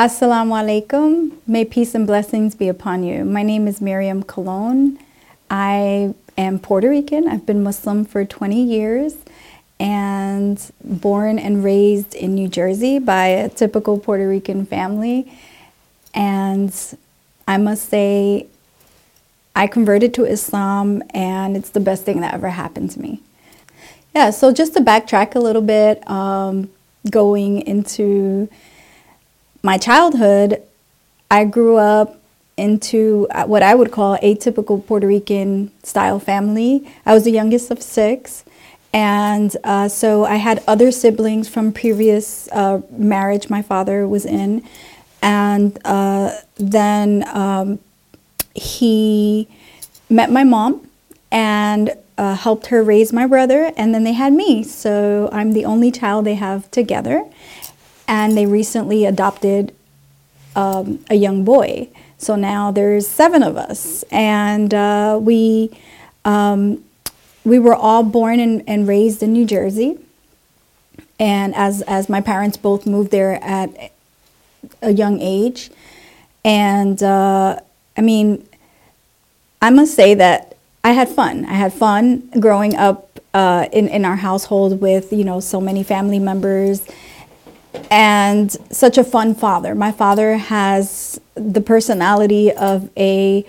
Assalamu alaikum. May peace and blessings be upon you. My name is Miriam Colón. I am Puerto Rican. I've been Muslim for 20 years and born and raised in New Jersey by a typical Puerto Rican family. And I must say, I converted to Islam and it's the best thing that ever happened to me. Yeah, so just to backtrack a little bit, um, going into my childhood, I grew up into uh, what I would call a typical Puerto Rican style family. I was the youngest of six. And uh, so I had other siblings from previous uh, marriage my father was in. And uh, then um, he met my mom and uh, helped her raise my brother. And then they had me. So I'm the only child they have together. And they recently adopted um, a young boy. So now there's seven of us. And uh, we. Um, we were all born and, and raised in New Jersey. And as, as my parents both moved there at a young age. And uh, I mean, I must say that I had fun. I had fun growing up uh, in, in our household with, you know, so many family members and such a fun father. My father has the personality of a,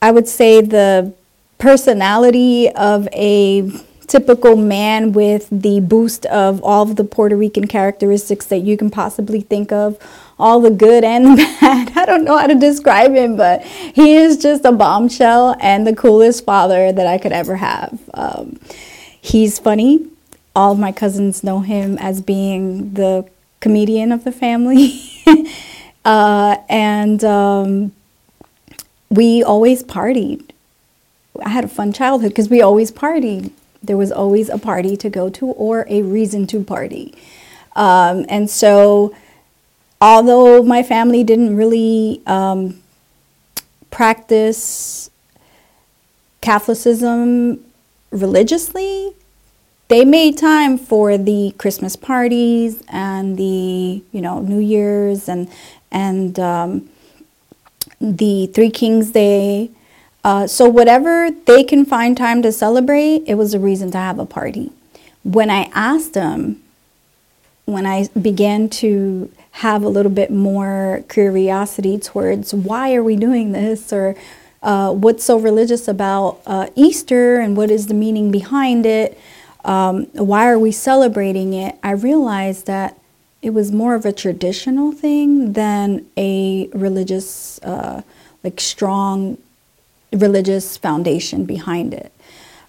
I would say, the personality of a typical man with the boost of all of the Puerto Rican characteristics that you can possibly think of, all the good and the bad. I don't know how to describe him, but he is just a bombshell and the coolest father that I could ever have. Um, he's funny. All of my cousins know him as being the comedian of the family. uh, and um, we always partied I had a fun childhood because we always partied. There was always a party to go to or a reason to party. Um, and so, although my family didn't really um, practice Catholicism religiously, they made time for the Christmas parties and the you know New Year's and and um, the Three Kings Day uh, so, whatever they can find time to celebrate, it was a reason to have a party. When I asked them, when I began to have a little bit more curiosity towards why are we doing this or uh, what's so religious about uh, Easter and what is the meaning behind it, um, why are we celebrating it, I realized that it was more of a traditional thing than a religious, uh, like strong religious foundation behind it.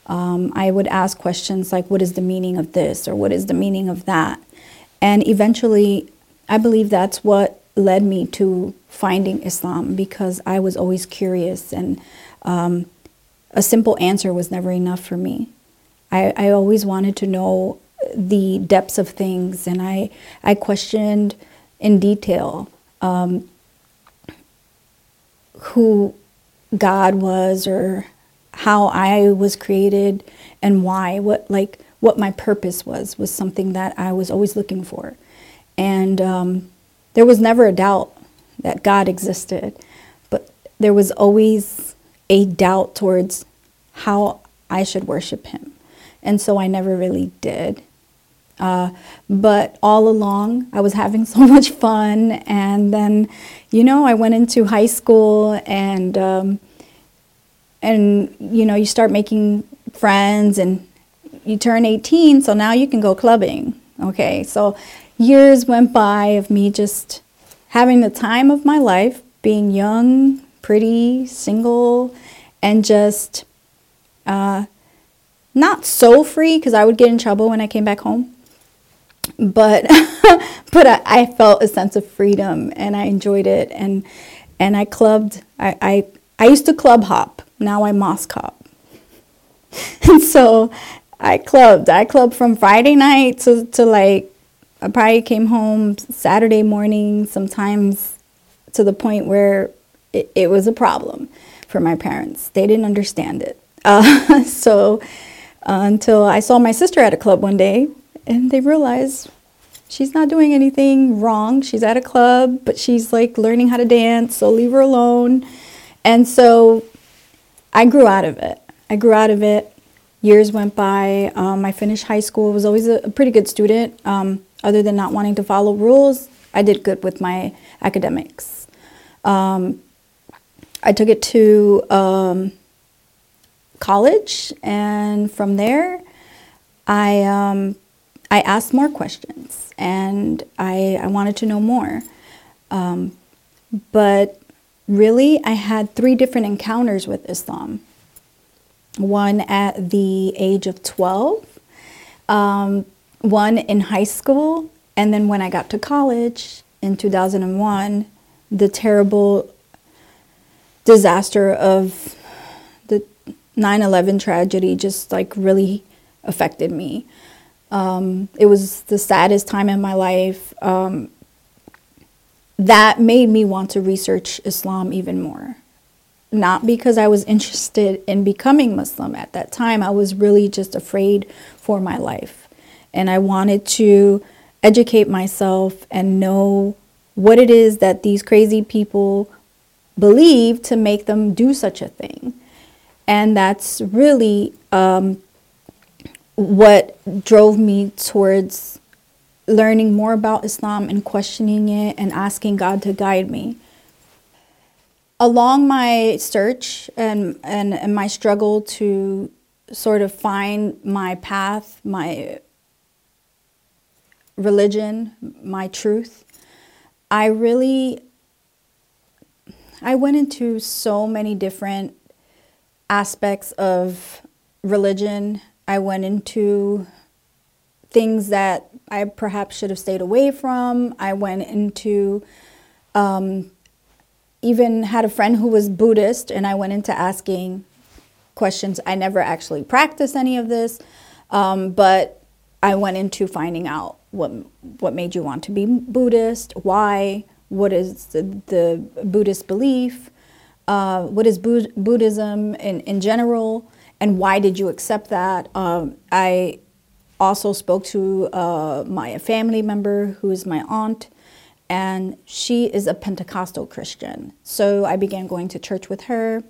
Um, I would ask questions like, what is the meaning of this or what is the meaning of that? And eventually, I believe that's what led me to finding Islam because I was always curious and um, a simple answer was never enough for me. I, I always wanted to know the depths of things and I, I questioned in detail um, who God was or how I was created and why, what like what my purpose was was something that I was always looking for, and um, there was never a doubt that God existed, but there was always a doubt towards how I should worship Him, and so I never really did. Uh, but all along, I was having so much fun. And then, you know, I went into high school and, um, and, you know, you start making friends and you turn 18, so now you can go clubbing. Okay, so years went by of me just having the time of my life, being young, pretty, single, and just uh, not so free because I would get in trouble when I came back home but but I, I, felt a sense of freedom and I enjoyed it and and I clubbed. I, I, I used to club hop. Now I mosque hop. And so I clubbed. I clubbed from Friday night to, to like I probably came home Saturday morning sometimes to the point where it, it was a problem for my parents. They didn't understand it. Uh, so uh, until I saw my sister at a club one day and they realized she's not doing anything wrong. She's at a club, but she's like learning how to dance, so leave her alone. And so I grew out of it. I grew out of it. Years went by. Um, I finished high school. was always a, a pretty good student. Um, other than not wanting to follow rules, I did good with my academics. Um, I took it to um, college, and from there, I um, I asked more questions, and I I wanted to know more. Um, but really, I had three different encounters with Islam. One at the age of twelve, um, one in high school, and then when I got to college in two thousand and one, the terrible disaster of 9/11 tragedy just like really affected me. Um, it was the saddest time in my life. Um, that made me want to research Islam even more. Not because I was interested in becoming Muslim at that time, I was really just afraid for my life. And I wanted to educate myself and know what it is that these crazy people believe to make them do such a thing. And that's really um, what drove me towards learning more about Islam and questioning it and asking God to guide me. Along my search and, and, and my struggle to sort of find my path, my religion, my truth, I really I went into so many different aspects of religion. I went into things that I perhaps should have stayed away from. I went into, um, even had a friend who was Buddhist, and I went into asking questions. I never actually practiced any of this, um, but I went into finding out what what made you want to be Buddhist, why, what is the, the Buddhist belief, uh, what is Buddhism in, in general, and why did you accept that? Um, I also spoke to uh, my family member who is my aunt, and she is a Pentecostal Christian. So I began going to church with her,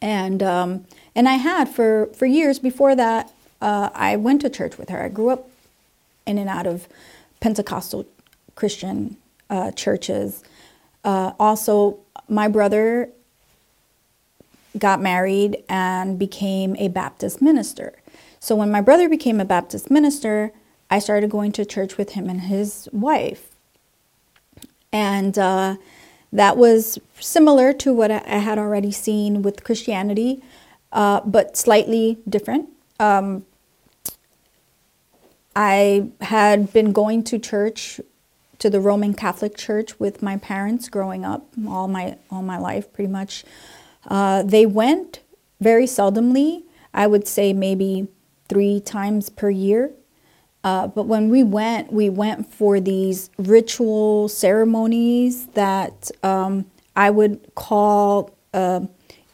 and um, and I had for for years before that. Uh, I went to church with her. I grew up in and out of Pentecostal Christian uh, churches. Uh, also, my brother got married and became a Baptist minister. So when my brother became a Baptist minister, I started going to church with him and his wife. And uh, that was similar to what I had already seen with Christianity, uh, but slightly different. Um, I had been going to church to the Roman Catholic Church with my parents growing up all my all my life, pretty much. Uh, they went very seldomly. I would say maybe three times per year. Uh, but when we went, we went for these ritual ceremonies that um, I would call uh,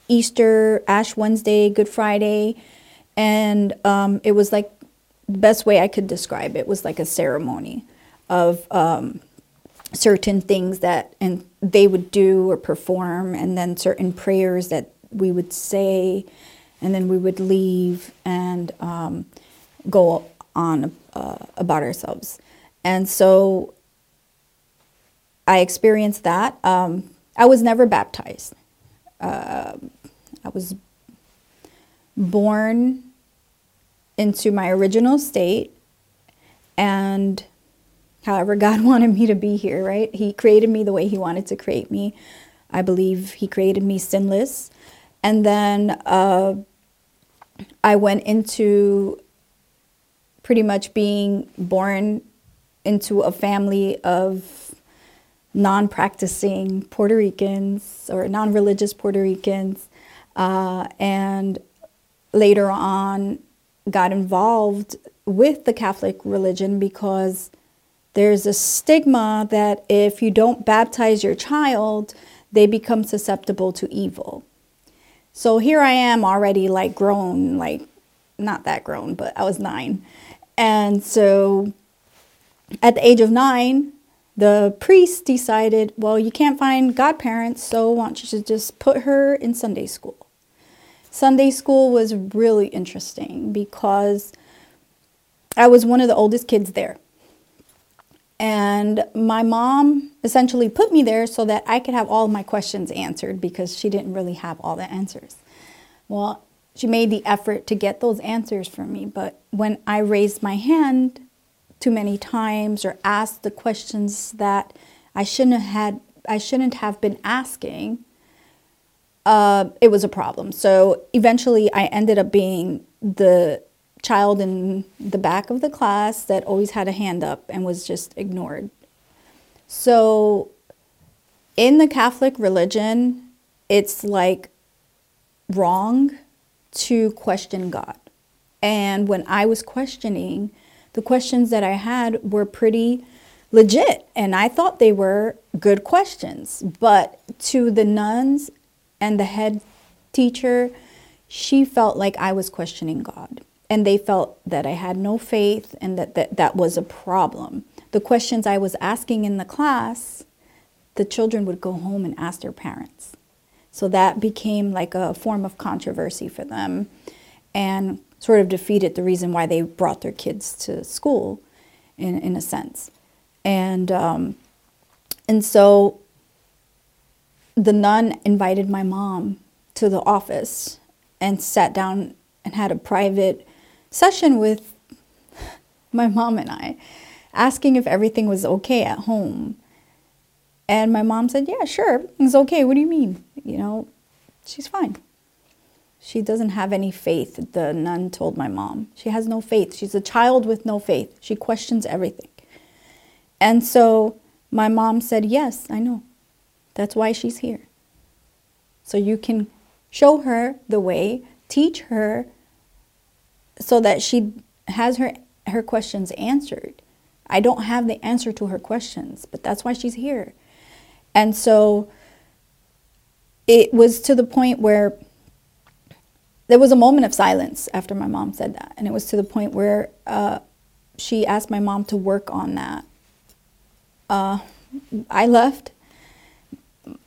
Easter, Ash Wednesday, Good Friday, and um, it was like the best way I could describe it was like a ceremony of um, certain things that and they would do or perform, and then certain prayers that we would say, and then we would leave and um, go on uh, about ourselves. And so I experienced that. Um, I was never baptized. Uh, I was born into my original state and however God wanted me to be here, right? He created me the way He wanted to create me. I believe He created me sinless. And then uh, I went into pretty much being born into a family of non practicing Puerto Ricans or non religious Puerto Ricans. Uh, and later on, got involved with the Catholic religion because there's a stigma that if you don't baptize your child, they become susceptible to evil. So here I am already like grown, like not that grown, but I was nine. And so at the age of nine, the priest decided, well, you can't find godparents, so don't you just put her in Sunday school? Sunday school was really interesting because I was one of the oldest kids there. And my mom essentially put me there so that I could have all my questions answered because she didn't really have all the answers. Well, she made the effort to get those answers for me, but when I raised my hand too many times or asked the questions that I shouldn't have had I shouldn't have been asking, uh, it was a problem. So eventually I ended up being the child in the back of the class that always had a hand up and was just ignored. So, in the Catholic religion, it's like wrong to question God. And when I was questioning, the questions that I had were pretty legit, and I thought they were good questions. But to the nuns and the head teacher, she felt like I was questioning God and they felt that I had no faith and that, that that was a problem. The questions I was asking in the class, the children would go home and ask their parents. So that became like a form of controversy for them and sort of defeated the reason why they brought their kids to school in, in a sense. And, um, and so the nun invited my mom to the office and sat down and had a private session with my mom and I, asking if everything was okay at home. And my mom said, Yeah, sure, it's okay. What do you mean? You know, she's fine. She doesn't have any faith, the nun told my mom. She has no faith. She's a child with no faith. She questions everything. And so my mom said, Yes, I know. That's why she's here. So you can show her the way, teach her so that she has her her questions answered. I don't have the answer to her questions, but that's why she's here. And so it was to the point where there was a moment of silence after my mom said that. And it was to the point where uh, she asked my mom to work on that. Uh, I left.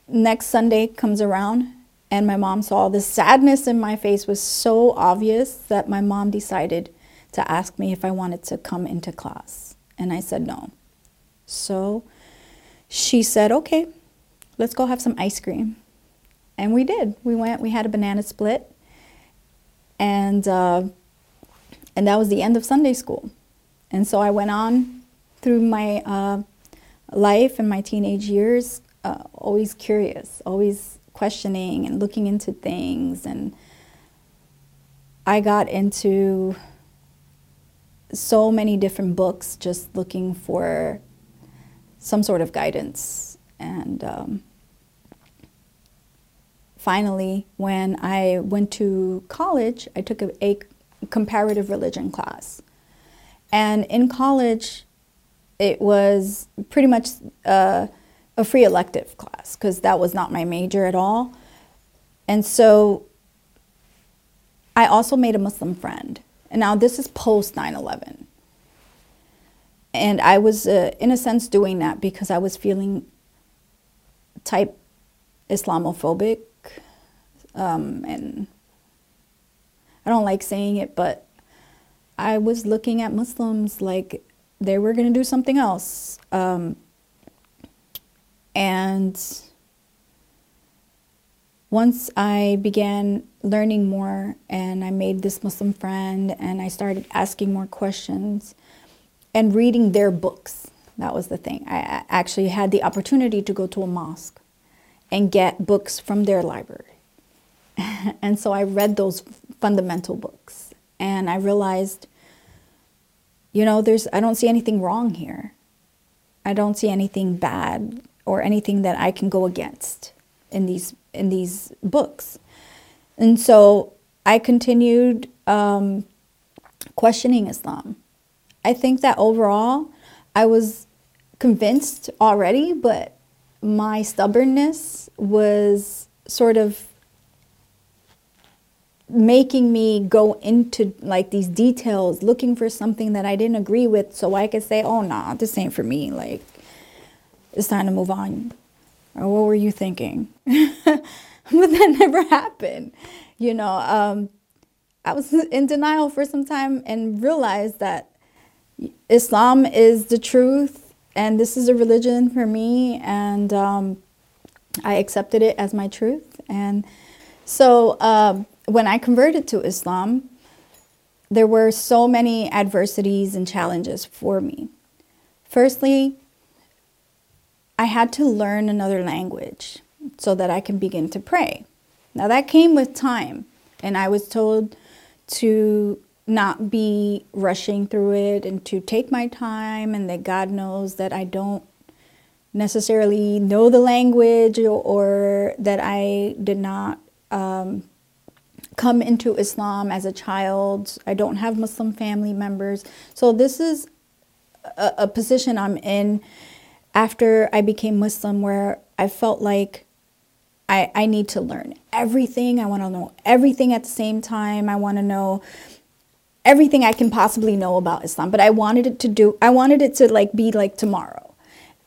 Next Sunday comes around, and my mom saw the sadness in my face was so obvious that my mom decided to ask me if I wanted to come into class. And I said no. So she said, okay, let's go have some ice cream. And we did. We went, we had a banana split. And, uh, and that was the end of Sunday school. And so I went on through my uh, life and my teenage years, uh, always curious, always questioning and looking into things. And I got into so many different books just looking for some sort of guidance. And um, finally, when I went to college, I took a, a comparative religion class. And in college, it was pretty much uh, a free elective class because that was not my major at all. And so I also made a Muslim friend. And now this is post 9 11. And I was, uh, in a sense, doing that because I was feeling type Islamophobic. Um, and I don't like saying it, but I was looking at Muslims like they were going to do something else. Um, and once I began learning more and I made this Muslim friend and I started asking more questions and reading their books, that was the thing. I actually had the opportunity to go to a mosque and get books from their library. and so I read those fundamental books and I realized, you know, there's I don't see anything wrong here. I don't see anything bad or anything that I can go against in these in these books. And so I continued um, questioning Islam. I think that overall I was convinced already, but my stubbornness was sort of making me go into like these details, looking for something that I didn't agree with so I could say, oh, nah, this ain't for me. Like, it's time to move on. Or what were you thinking? but that never happened. You know, um, I was in denial for some time and realized that Islam is the truth and this is a religion for me. And um, I accepted it as my truth. And so um, when I converted to Islam, there were so many adversities and challenges for me. Firstly, I had to learn another language so that I can begin to pray. Now, that came with time, and I was told to not be rushing through it and to take my time, and that God knows that I don't necessarily know the language or, that I did not um, come into Islam as a child. I don't have Muslim family members. So, this is a, a position I'm in after I became Muslim where I felt like I, I need to learn everything. I want to know everything at the same time. I want to know everything I can possibly know about Islam, but I wanted it to do, I wanted it to like be like tomorrow.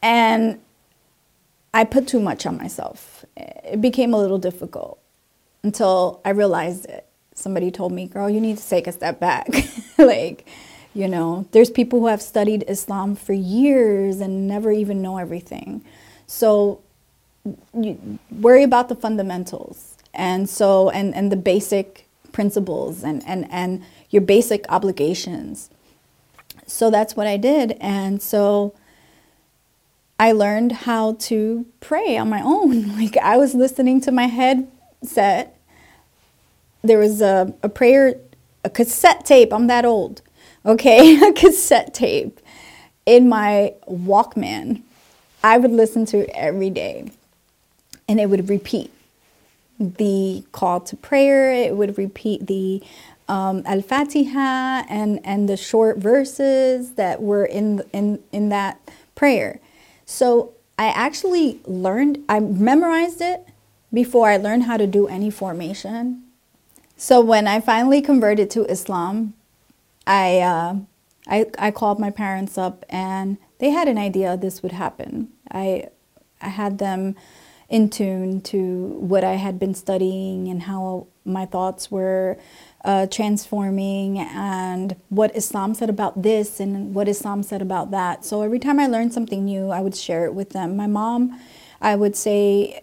And I put too much on myself. It became a little difficult until I realized it. Somebody told me, girl, you need to take a step back. like, you know, there's people who have studied Islam for years and never even know everything. So you worry about the fundamentals and so and, and the basic principles and, and, and your basic obligations. So that's what I did. And so I learned how to pray on my own. Like I was listening to my headset. There was a, a prayer, a cassette tape. I'm that old okay, a cassette tape in my Walkman. I would listen to it every day and it would repeat the call to prayer, it would repeat the um, Al Fatiha and, and the short verses that were in, in, in that prayer. So I actually learned, I memorized it before I learned how to do any formation. So when I finally converted to Islam, I, uh, I, I called my parents up and they had an idea this would happen. I, I had them in tune to what I had been studying and how my thoughts were uh, transforming and what Islam said about this and what Islam said about that. So every time I learned something new, I would share it with them. My mom, I would say,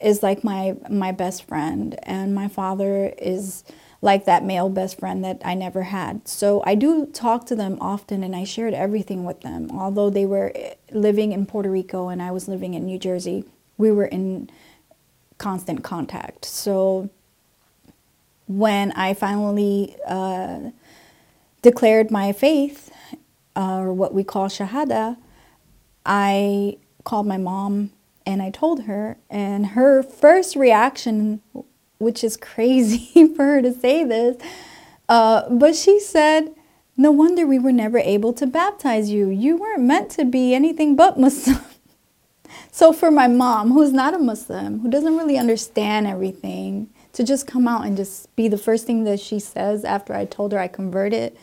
is like my my best friend, and my father is like that male best friend that I never had. So I do talk to them often and I shared everything with them. Although they were eh, living in Puerto Rico and I was living in New Jersey, we were in constant contact. So when I finally uh, declared my faith, uh, or what we call Shahada, I called my mom and I told her, and her first reaction which is crazy for her to say this. Uh, but she said, No wonder we were never able to baptize you. You weren't meant to be anything but Muslim. so, for my mom, who's not a Muslim, who doesn't really understand everything, to just come out and just be the first thing that she says after I told her I converted,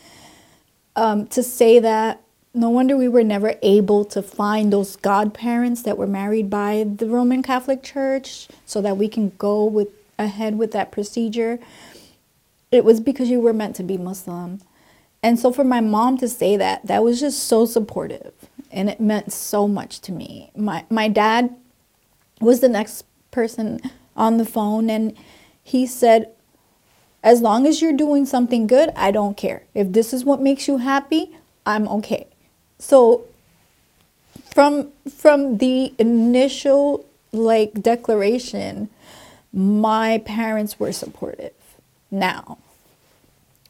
um, to say that no wonder we were never able to find those godparents that were married by the Roman Catholic Church so that we can go with ahead with that procedure, it was because you were meant to be Muslim. And so for my mom to say that, that was just so supportive and it meant so much to me. My my dad was the next person on the phone and he said as long as you're doing something good, I don't care. If this is what makes you happy, I'm okay. So from from the initial like declaration my parents were supportive. Now,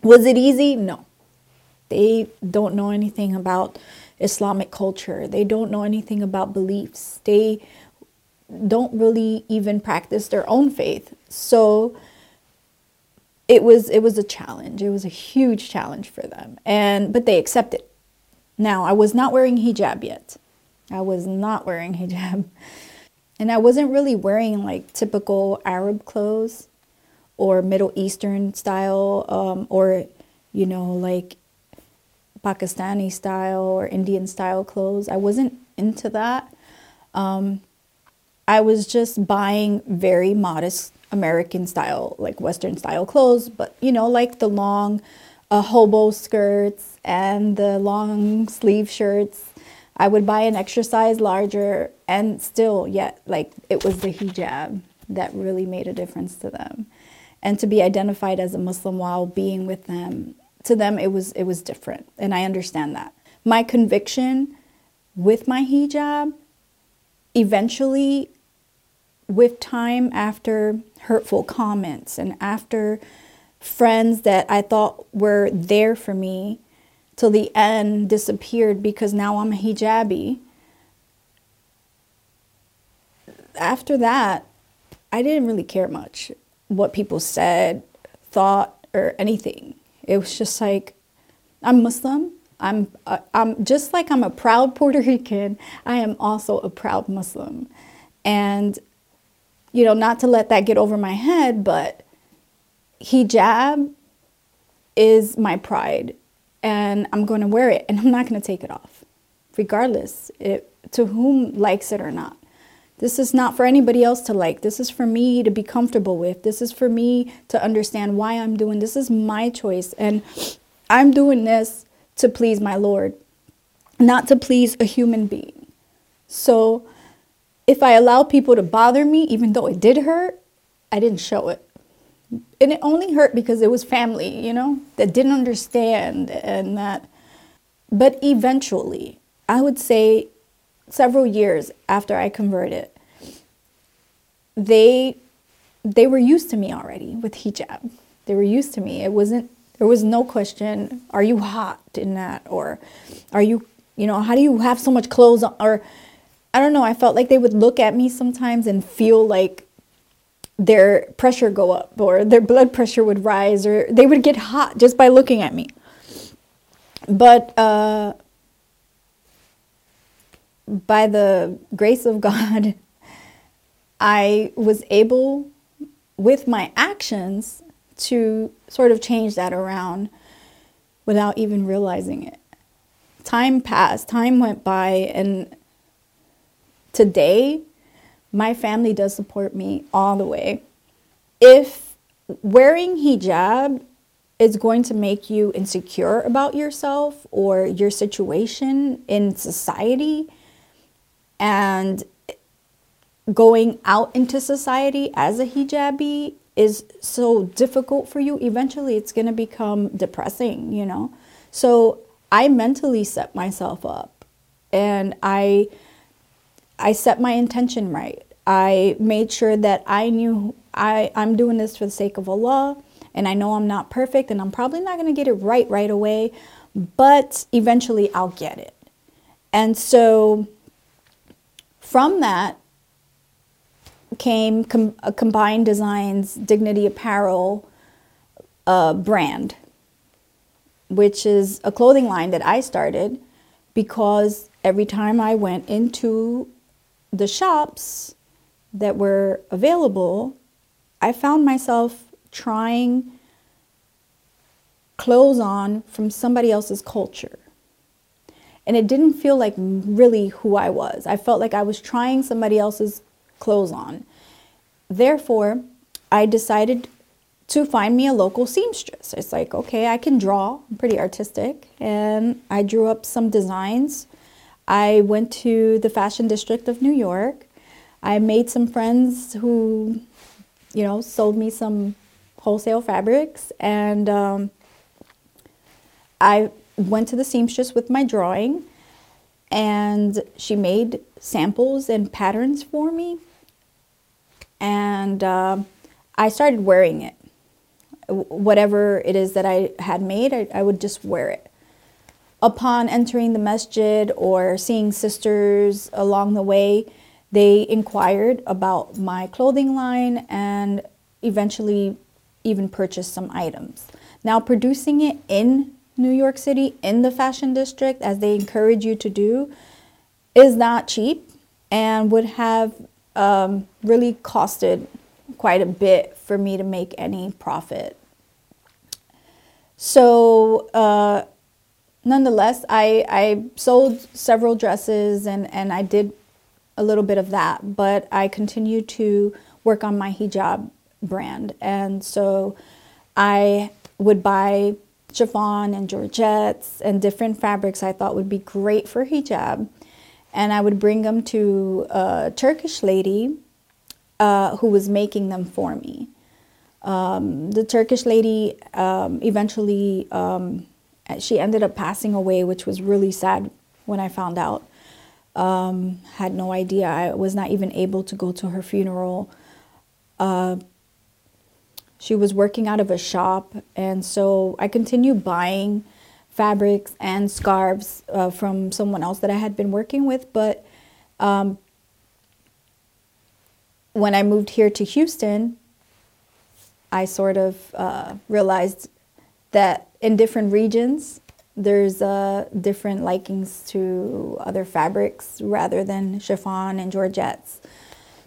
was it easy? No. They don't know anything about Islamic culture. They don't know anything about beliefs. They don't really even practice their own faith. So it was it was a challenge. It was a huge challenge for them. And but they accepted. Now, I was not wearing hijab yet. I was not wearing hijab. And I wasn't really wearing like typical Arab clothes or Middle Eastern style, um, or, you know, like Pakistani style or Indian style clothes. I wasn't into that. Um, I was just buying very modest American style, like Western style clothes, but you know, like the long uh, hobo skirts and the long sleeve shirts. I would buy an extra size larger, and still, yet, like it was the hijab that really made a difference to them. And to be identified as a Muslim while being with them, to them, it was it was different, and I understand that. My conviction with my hijab eventually with time after hurtful comments and after friends that I thought were there for me till the end disappeared because now I'm a hijabi. After that, I didn't really care much what people said, thought, or anything. It was just like, I'm Muslim. I'm, uh, I'm just like I'm a proud Puerto Rican. I am also a proud Muslim, and you know, not to let that get over my head, but hijab is my pride and I'm going to wear it and I'm not going to take it off, regardless it, to whom likes it or not. This is not for anybody else to like. This is for me to be comfortable with. This is for me to understand why I'm doing. This is my choice and I'm doing this to please my Lord, not to please a human being. So if I allow people to bother me, even though it did hurt, I didn't show it. And it only hurt because it was family, you know, that didn't understand and that. But eventually, I would say several years after I converted, they they were used to me already with hijab. They were used to me. It wasn't there was no question, are you hot in that or are you, you know, how do you have so much clothes on or I don't know, I felt like they would look at me sometimes and feel like their pressure go up or their blood pressure would rise or they would get hot just by looking at me. But uh, by the grace of God, I was able, with my actions, to sort of change that around without even realizing it. Time passed, time went by, and today, my family does support me all the way. If wearing hijab is going to make you insecure about yourself or your situation in society and going out into society as a hijabi is so difficult for you, eventually it's going to become depressing, you know? So I mentally set myself up and I I set my intention right. I made sure that I knew I, I'm doing this for the sake of Allah, and I know I'm not perfect, and I'm probably not going to get it right right away, but eventually I'll get it. And so from that came com- a Combined Designs Dignity Apparel uh, brand, which is a clothing line that I started because every time I went into the shops that were available, I found myself trying clothes on from somebody else's culture. And it didn't feel like really who I was. I felt like I was trying somebody else's clothes on. Therefore, I decided to find me a local seamstress. It's like, okay, I can draw, I'm pretty artistic. And I drew up some designs I went to the fashion district of New York. I made some friends who, you know, sold me some wholesale fabrics, and um, I went to the seamstress with my drawing, and she made samples and patterns for me, and uh, I started wearing it. Whatever it is that I had made, I, I would just wear it upon entering the masjid or seeing sisters along the way, they inquired about my clothing line and eventually even purchased some items. Now, producing it in New York City, in the fashion district, as they encourage you to do, is not cheap and would have um, really costed quite a bit for me to make any profit. So, uh, nonetheless, I, I sold several dresses and, and I did a little bit of that, but I continued to work on my hijab brand. And so I would buy chiffon and georgettes and different fabrics I thought would be great for hijab. And I would bring them to a Turkish lady uh, who was making them for me. Um, the Turkish lady um, eventually, um, she ended up passing away, which was really sad when I found out. Um, had no idea. I was not even able to go to her funeral. Uh, she was working out of a shop, and so I continued buying fabrics and scarves uh, from someone else that I had been working with. But um, when I moved here to Houston, I sort of uh, realized that in different regions, there's uh, different likings to other fabrics rather than chiffon and georgettes.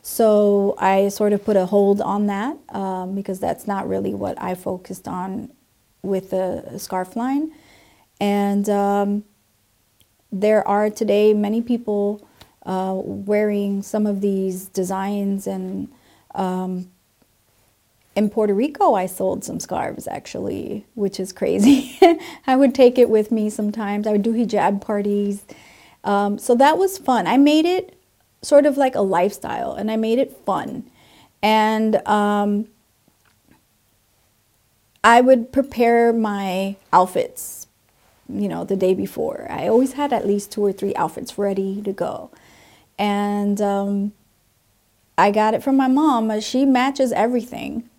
So I sort of put a hold on that um, because that's not really what I focused on with the scarf line. And um, there are today many people uh, wearing some of these designs and um, in Puerto Rico, I sold some scarves actually, which is crazy. I would take it with me sometimes. I would do hijab parties. Um, so that was fun. I made it sort of like a lifestyle and I made it fun. And um, I would prepare my outfits, you know, the day before. I always had at least two or three outfits ready to go. And um, I got it from my mom. She matches everything.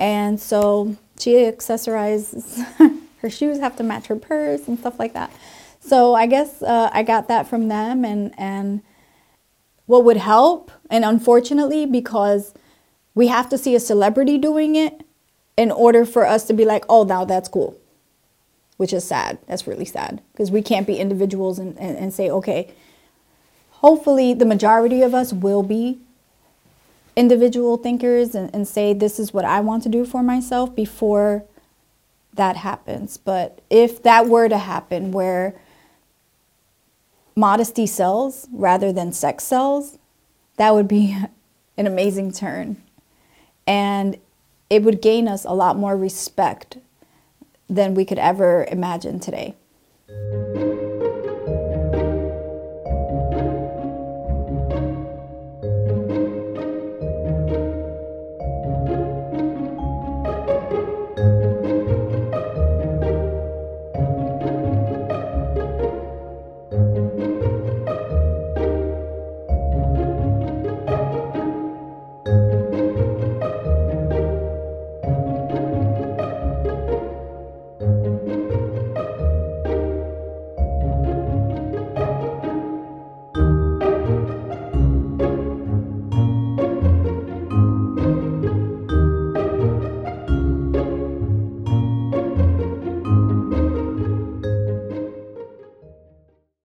And so she accessorizes, her shoes have to match her purse and stuff like that. So I guess uh, I got that from them and, and what would help, and unfortunately, because we have to see a celebrity doing it in order for us to be like, oh, now that's cool, which is sad. That's really sad because we can't be individuals and, and, and say, okay, hopefully the majority of us will be individual thinkers and, and say, this is what I want to do for myself before that happens. But if that were to happen, where modesty sells rather than sex sells, that would be an amazing turn. And it would gain us a lot more respect than we could ever imagine today.